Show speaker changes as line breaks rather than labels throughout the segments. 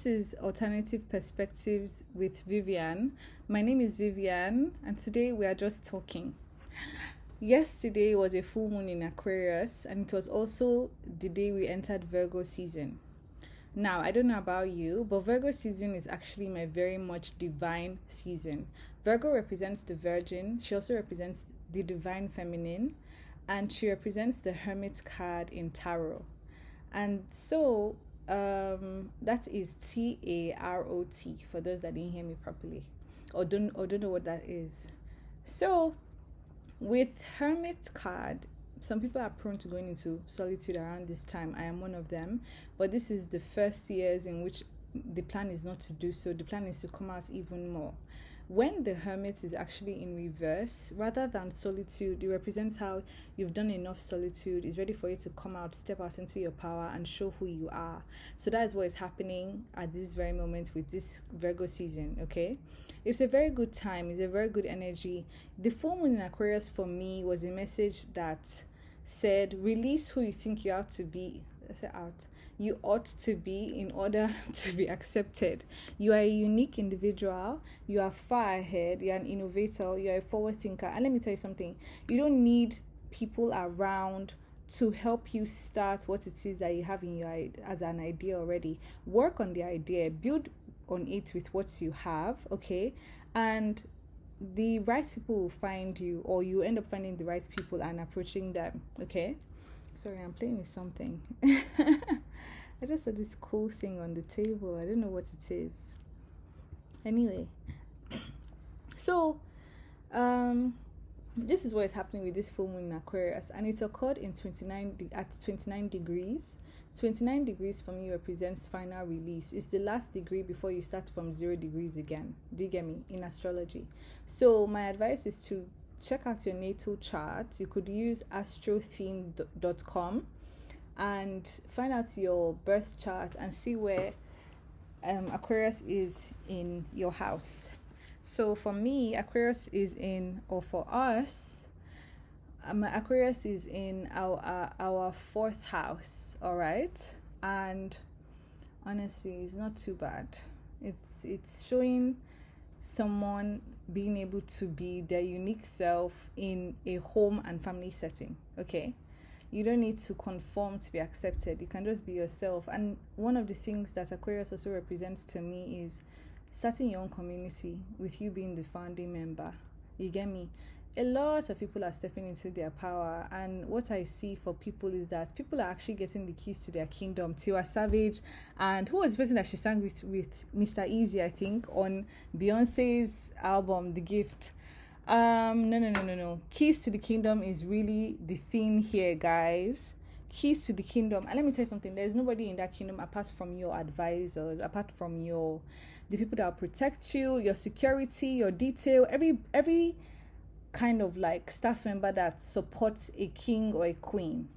This is Alternative Perspectives with Vivian. My name is Vivian, and today we are just talking. Yesterday was a full moon in Aquarius, and it was also the day we entered Virgo season. Now, I don't know about you, but Virgo season is actually my very much divine season. Virgo represents the Virgin, she also represents the divine feminine, and she represents the Hermit card in Tarot. And so, um, that is T A R O T for those that didn't hear me properly or don't or don't know what that is. So, with Hermit card, some people are prone to going into solitude around this time. I am one of them, but this is the first years in which the plan is not to do so. The plan is to come out even more when the hermit is actually in reverse rather than solitude it represents how you've done enough solitude is ready for you to come out step out into your power and show who you are. So that is what is happening at this very moment with this virgo season okay? It's a very good time it's a very good energy. The full moon in aquarius for me was a message that said release who you think you are to be. Let's say out you ought to be in order to be accepted. You are a unique individual, you are far ahead, you're an innovator, you're a forward thinker. And let me tell you something. You don't need people around to help you start what it is that you have in your as an idea already. Work on the idea. Build on it with what you have okay? And the right people will find you or you end up finding the right people and approaching them okay sorry i'm playing with something I just saw this cool thing on the table. I don't know what it is. Anyway, so um, this is what is happening with this full moon in Aquarius, and it occurred in 29 de- at 29 degrees. 29 degrees for me represents final release. It's the last degree before you start from zero degrees again. Do you get me? In astrology. So, my advice is to check out your natal chart. You could use astrotheme.com and find out your birth chart and see where um, Aquarius is in your house. So for me, Aquarius is in, or for us, um, Aquarius is in our uh, our fourth house. All right, and honestly, it's not too bad. It's it's showing someone being able to be their unique self in a home and family setting. Okay you don't need to conform to be accepted. You can just be yourself. And one of the things that Aquarius also represents to me is starting your own community with you being the founding member. You get me? A lot of people are stepping into their power, and what I see for people is that people are actually getting the keys to their kingdom. Tiwa Savage, and who was the person that she sang with with Mr. Eazi I think, on Beyonce's album The Gift um, no, no, no, no, no. Keys to the kingdom is really the theme here, guys. Keys to the kingdom. And let me tell you something. There's nobody in that kingdom apart from your advisors, apart from your the people that protect you, your security, your detail, every every kind of like staff member that supports a king or a queen.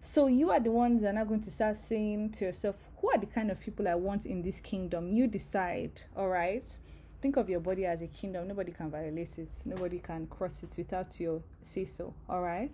So you are the ones that are going to start saying to yourself, who are the kind of people I want in this kingdom? You decide, all right? think of your body as a kingdom. Nobody can violate it. Nobody can cross it without your say so. All right.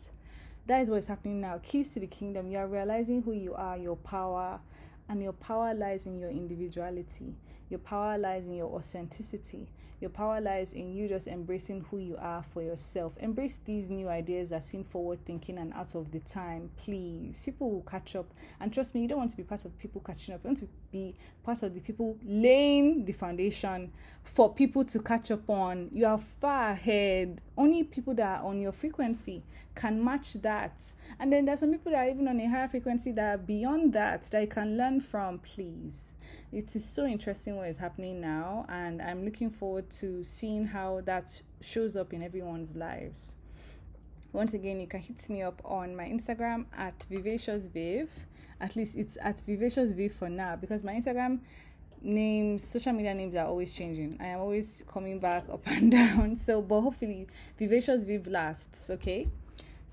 That is what is happening now. Keys to the kingdom. You are realizing who you are, your power, and your power lies in your individuality. Your power lies in your authenticity. Your power lies in you just embracing who you are for yourself. Embrace these new ideas that seem forward thinking and out of the time, please. People will catch up. And trust me, you don't want to be part of people catching up. You want to be part of the people laying the foundation for people to catch up on. You are far ahead. Only people that are on your frequency can match that. And then there's some people that are even on a higher frequency that are beyond that that you can learn from, please it is so interesting what is happening now, and I'm looking forward to seeing how that shows up in everyone's lives. Once again, you can hit me up on my Instagram at Vivacious Viv. At least it's at Vivacious Viv for now because my Instagram names, social media names are always changing. I am always coming back up and down. So, but hopefully, Vivacious Viv lasts, okay?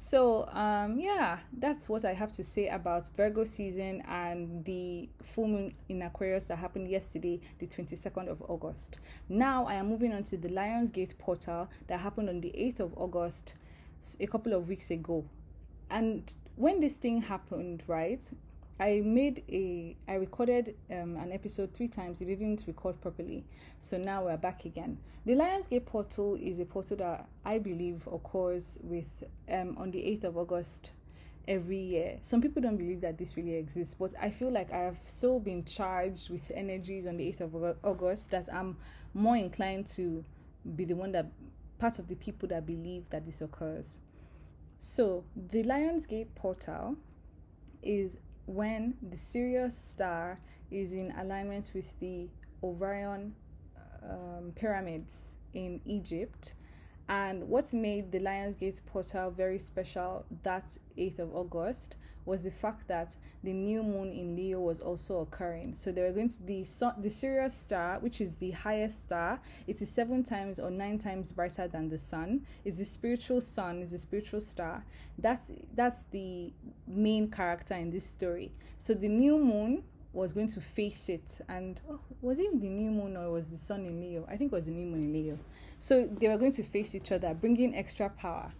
So, um, yeah, that's what I have to say about Virgo season and the full moon in Aquarius that happened yesterday, the 22nd of August. Now, I am moving on to the Lions Gate portal that happened on the 8th of August, a couple of weeks ago. And when this thing happened, right, I made a I recorded um, an episode three times. It didn't record properly, so now we're back again. The Lionsgate portal is a portal that I believe occurs with um, on the eighth of August every year. Some people don't believe that this really exists, but I feel like I have so been charged with energies on the eighth of August that I'm more inclined to be the one that part of the people that believe that this occurs. So the Lionsgate portal is when the Sirius star is in alignment with the Orion um, pyramids in Egypt. And what made the Lionsgate portal very special that 8th of August was the fact that the new moon in Leo was also occurring. So they were going to the sun, the Sirius star, which is the highest star. It is seven times or nine times brighter than the sun. It's the spiritual sun. It's the spiritual star. That's that's the main character in this story. So the new moon was going to face it, and oh, was it the new moon or was the sun in Leo? I think it was the new moon in Leo. So they were going to face each other, bringing extra power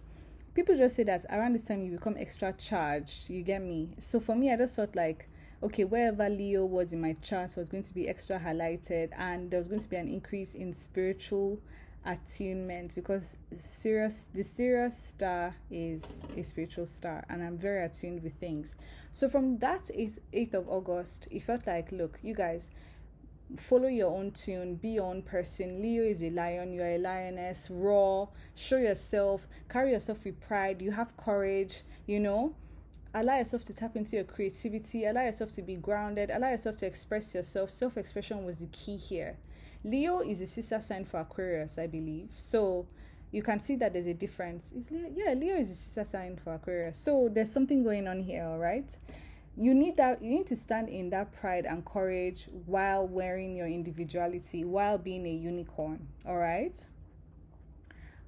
people just say that around this time you become extra charged. You get me? So for me, I just felt like okay, wherever Leo was in my chart was going to be extra highlighted, and there was going to be an increase in spiritual attunement because Sirius the Sirius star is a spiritual star and I'm very attuned with things. So from that 8th, 8th of August, it felt like look, you guys follow your own tune, be your own person. Leo is a lion, you are a lioness, raw, show yourself, carry yourself with pride, you have courage, you know. Allow yourself to tap into your creativity, allow yourself to be grounded, allow yourself to express yourself. Self expression was the key here. Leo is a sister sign for Aquarius, I believe. So you can see that there's a difference. Is Leo? Yeah, Leo is a sister sign for Aquarius. So there's something going on here, all right? you need that you need to stand in that pride and courage while wearing your individuality while being a unicorn all right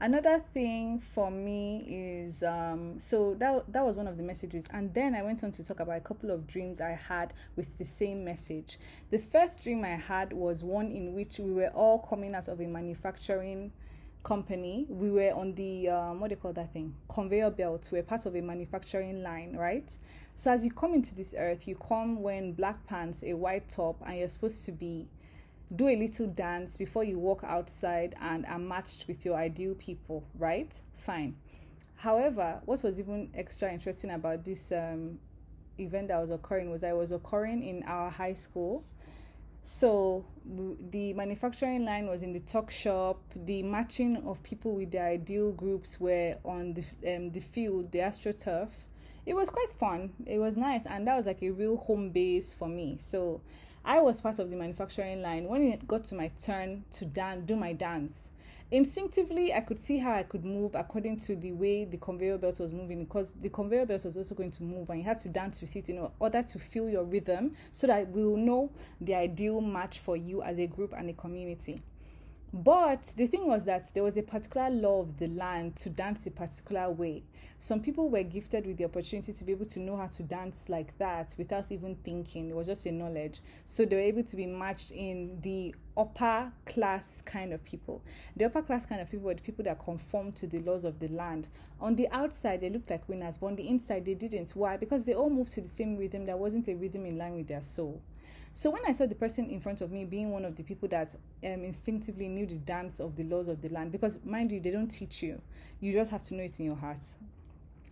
another thing for me is um so that that was one of the messages and then i went on to talk about a couple of dreams i had with the same message the first dream i had was one in which we were all coming out of a manufacturing company we were on the um, what do you call that thing? Conveyor belt we're part of a manufacturing line right? So as you come into this earth you come wearing black pants a white top and you're supposed to be do a little dance before you walk outside and are matched with your ideal people right? Fine. However what was even extra interesting about this um, event that was occurring was i was occurring in our high school so the manufacturing line was in the talk shop. The matching of people with their ideal groups were on the um, the field, the astroturf. It was quite fun. It was nice, and that was like a real home base for me. So I was part of the manufacturing line. When it got to my turn to dance, do my dance, instinctively I could see how I could move according to the way the conveyor belt was moving because the conveyor belt was also going to move and you had to dance with it in order to feel your rhythm so that we will know the ideal match for you as a group and a community. But the thing was that there was a particular law of the land to dance a particular way. Some people were gifted with the opportunity to be able to know how to dance like that without even thinking. It was just a knowledge. So they were able to be matched in the upper class kind of people. The upper class kind of people were the people that conform to the laws of the land. On the outside, they looked like winners, but on the inside, they didn't. Why? Because they all moved to the same rhythm. There wasn't a rhythm in line with their soul. So when I saw the person in front of me being one of the people that um, instinctively knew the dance of the laws of the land, because mind you, they don't teach you, you just have to know it in your heart.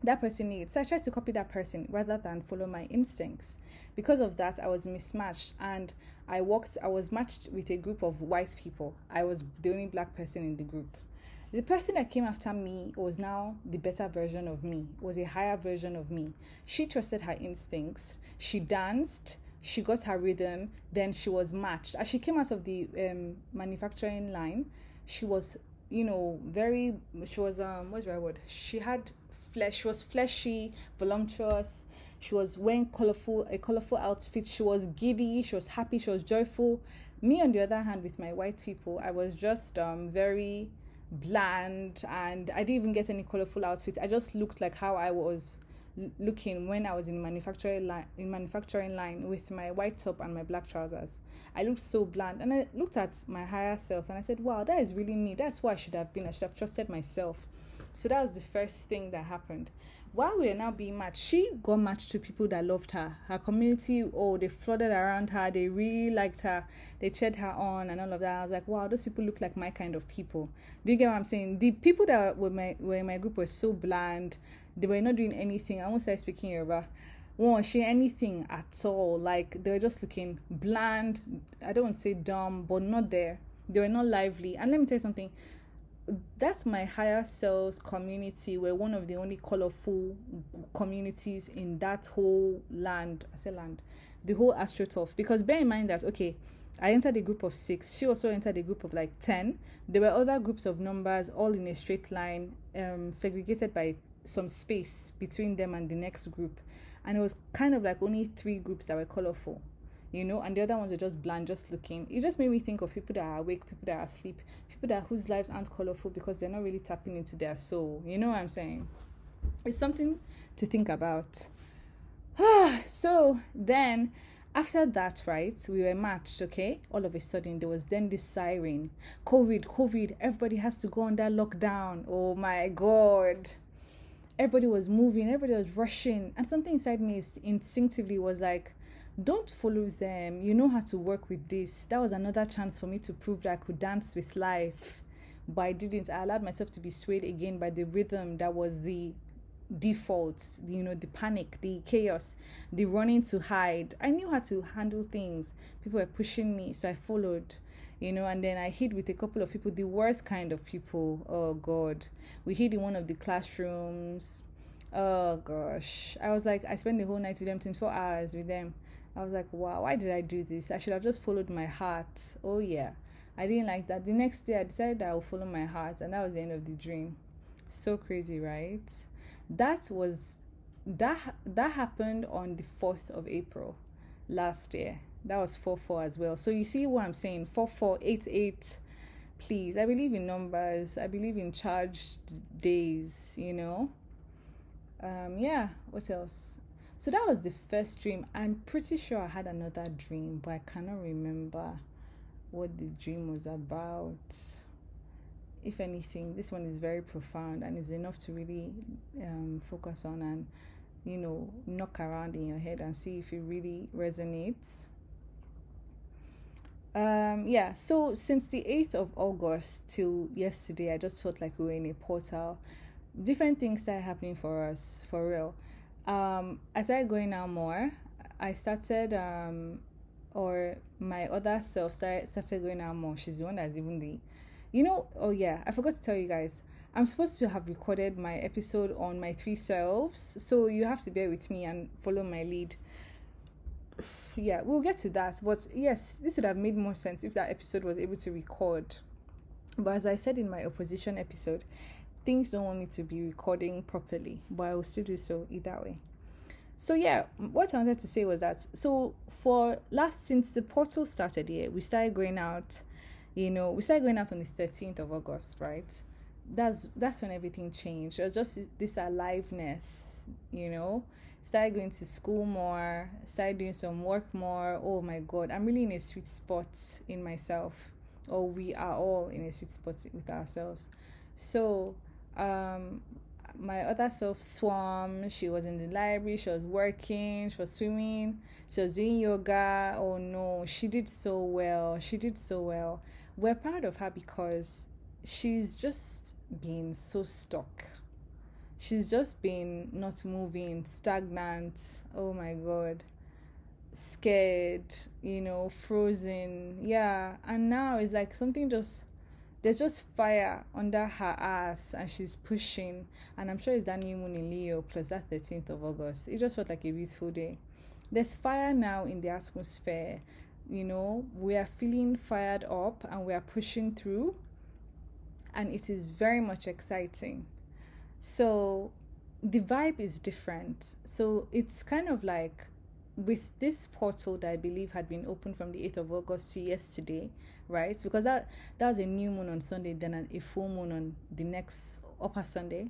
That person needs. So I tried to copy that person rather than follow my instincts. Because of that, I was mismatched and I walked, I was matched with a group of white people. I was the only black person in the group. The person that came after me was now the better version of me, was a higher version of me. She trusted her instincts. She danced she got her rhythm, then she was matched. As she came out of the um, manufacturing line, she was, you know, very, she was, um, what's the right word? She had flesh, she was fleshy, voluptuous. She was wearing colorful, a colorful outfit. She was giddy, she was happy, she was joyful. Me, on the other hand, with my white people, I was just um, very bland and I didn't even get any colorful outfit. I just looked like how I was looking when I was in manufacturing line in manufacturing line with my white top and my black trousers. I looked so bland and I looked at my higher self and I said, Wow, that is really me. That's who I should have been. I should have trusted myself. So that was the first thing that happened. While we are now being matched, she got matched to people that loved her. Her community, oh, they flooded around her. They really liked her. They cheered her on and all of that. I was like, wow, those people look like my kind of people. Do you get what I'm saying? The people that were my were in my group were so bland. They were not doing anything. I won't say speaking Yoruba won't share anything at all. Like they were just looking bland. I don't want to say dumb, but not there. They were not lively. And let me tell you something that's my higher cells community. We're one of the only colorful communities in that whole land. I say land, the whole astroturf. Because bear in mind that okay, I entered a group of six. She also entered a group of like ten. There were other groups of numbers, all in a straight line, um, segregated by some space between them and the next group. And it was kind of like only three groups that were colorful you know, and the other ones were just bland, just looking. It just made me think of people that are awake, people that are asleep, people that whose lives aren't colorful because they're not really tapping into their soul. You know what I'm saying? It's something to think about. so then after that, right, we were matched, okay? All of a sudden, there was then this siren COVID, COVID, everybody has to go under lockdown. Oh my God. Everybody was moving, everybody was rushing. And something inside me instinctively was like, don't follow them. You know how to work with this. That was another chance for me to prove that I could dance with life. But I didn't. I allowed myself to be swayed again by the rhythm that was the default, you know, the panic, the chaos, the running to hide. I knew how to handle things. People were pushing me, so I followed, you know, and then I hid with a couple of people, the worst kind of people. Oh, God. We hid in one of the classrooms. Oh, gosh. I was like, I spent the whole night with them, 24 hours with them. I was like, wow, why did I do this? I should have just followed my heart. Oh, yeah. I didn't like that. The next day, I decided I would follow my heart, and that was the end of the dream. So crazy, right? That was that that happened on the 4th of April last year. That was 4 4 as well. So you see what I'm saying? 4 4 8 8. Please, I believe in numbers. I believe in charged days, you know. Um, yeah, what else? So that was the first dream. I'm pretty sure I had another dream, but I cannot remember what the dream was about. If anything, this one is very profound and is enough to really um, focus on and, you know, knock around in your head and see if it really resonates. Um, yeah, so since the 8th of August till yesterday, I just felt like we were in a portal. Different things started happening for us, for real um, I started going out more. I started, um, or my other self started, started going out more. She's the one that's even the, you know, oh yeah, I forgot to tell you guys. I'm supposed to have recorded my episode on my three selves, so you have to bear with me and follow my lead. Yeah, we'll get to that. But yes, this would have made more sense if that episode was able to record. But as I said in my opposition episode, things don't want me to be recording properly, but I will still do so either way. So yeah, what I wanted to say was that so for last since the portal started here, we started going out, you know, we started going out on the 13th of August, right? That's that's when everything changed. Was just this aliveness, you know. Started going to school more, started doing some work more. Oh my god, I'm really in a sweet spot in myself. Or we are all in a sweet spot with ourselves. So um my other self swam she was in the library she was working she was swimming she was doing yoga oh no she did so well she did so well we're proud of her because she's just been so stuck she's just been not moving stagnant oh my god. Scared you know frozen yeah. And now it's like something just there's just fire under her ass and she's pushing. And i'm sure it's that new moon in leo plus that 13th of august. It just felt like a beautiful day. There's fire now in the atmosphere you know. We are feeling fired up and we are pushing through. And it is very much exciting so the vibe is different so it's kind of like with this portal that I believe had been open from the 8th of August to yesterday, right? Because that that was a new moon on Sunday, then a full moon on the next upper Sunday.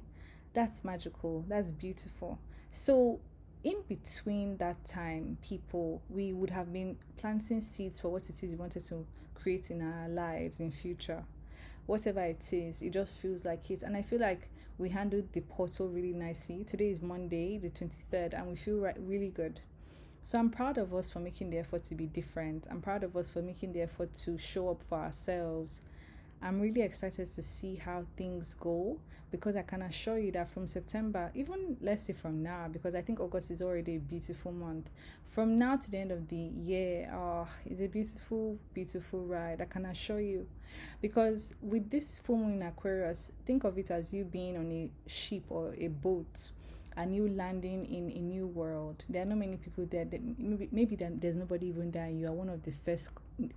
That's magical. That's beautiful. So in between that time, people we would have been planting seeds for what it is we wanted to create in our lives in future. Whatever it is, it just feels like it. And I feel like we handled the portal really nicely. Today is Monday, the 23rd, and we feel right, really good. So I'm proud of us for making the effort to be different. I'm proud of us for making the effort to show up for ourselves. I'm really excited to see how things go because I can assure you that from September, even let's say from now, because I think August is already a beautiful month. From now to the end of the year, oh, it's a beautiful, beautiful ride. I can assure you. Because with this full moon in Aquarius, think of it as you being on a ship or a boat and you landing in a new world. There are not many people there. Maybe maybe there's nobody even there. You are one of the first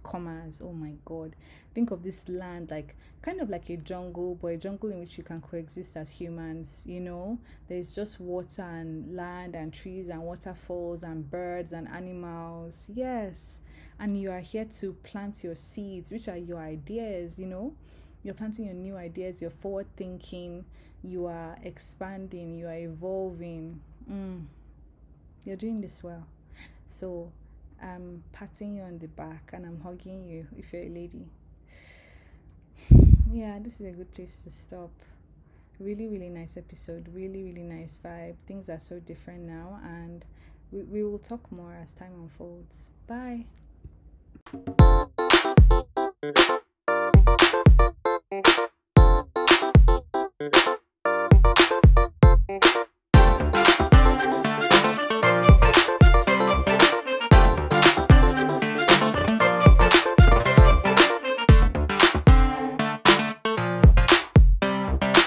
comers. Oh my God! Think of this land like kind of like a jungle, but a jungle in which you can coexist as humans. You know, there's just water and land and trees and waterfalls and birds and animals. Yes, and you are here to plant your seeds, which are your ideas. You know, you're planting your new ideas. You're forward thinking you are expanding, you are evolving. Mm, you're doing this well. So I'm patting you on the back and I'm hugging you if you're a lady. Yeah, this is a good place to stop. Really, really nice episode. Really, really nice vibe. Things are so different now, and we, we will talk more as time unfolds. Bye. Thank you.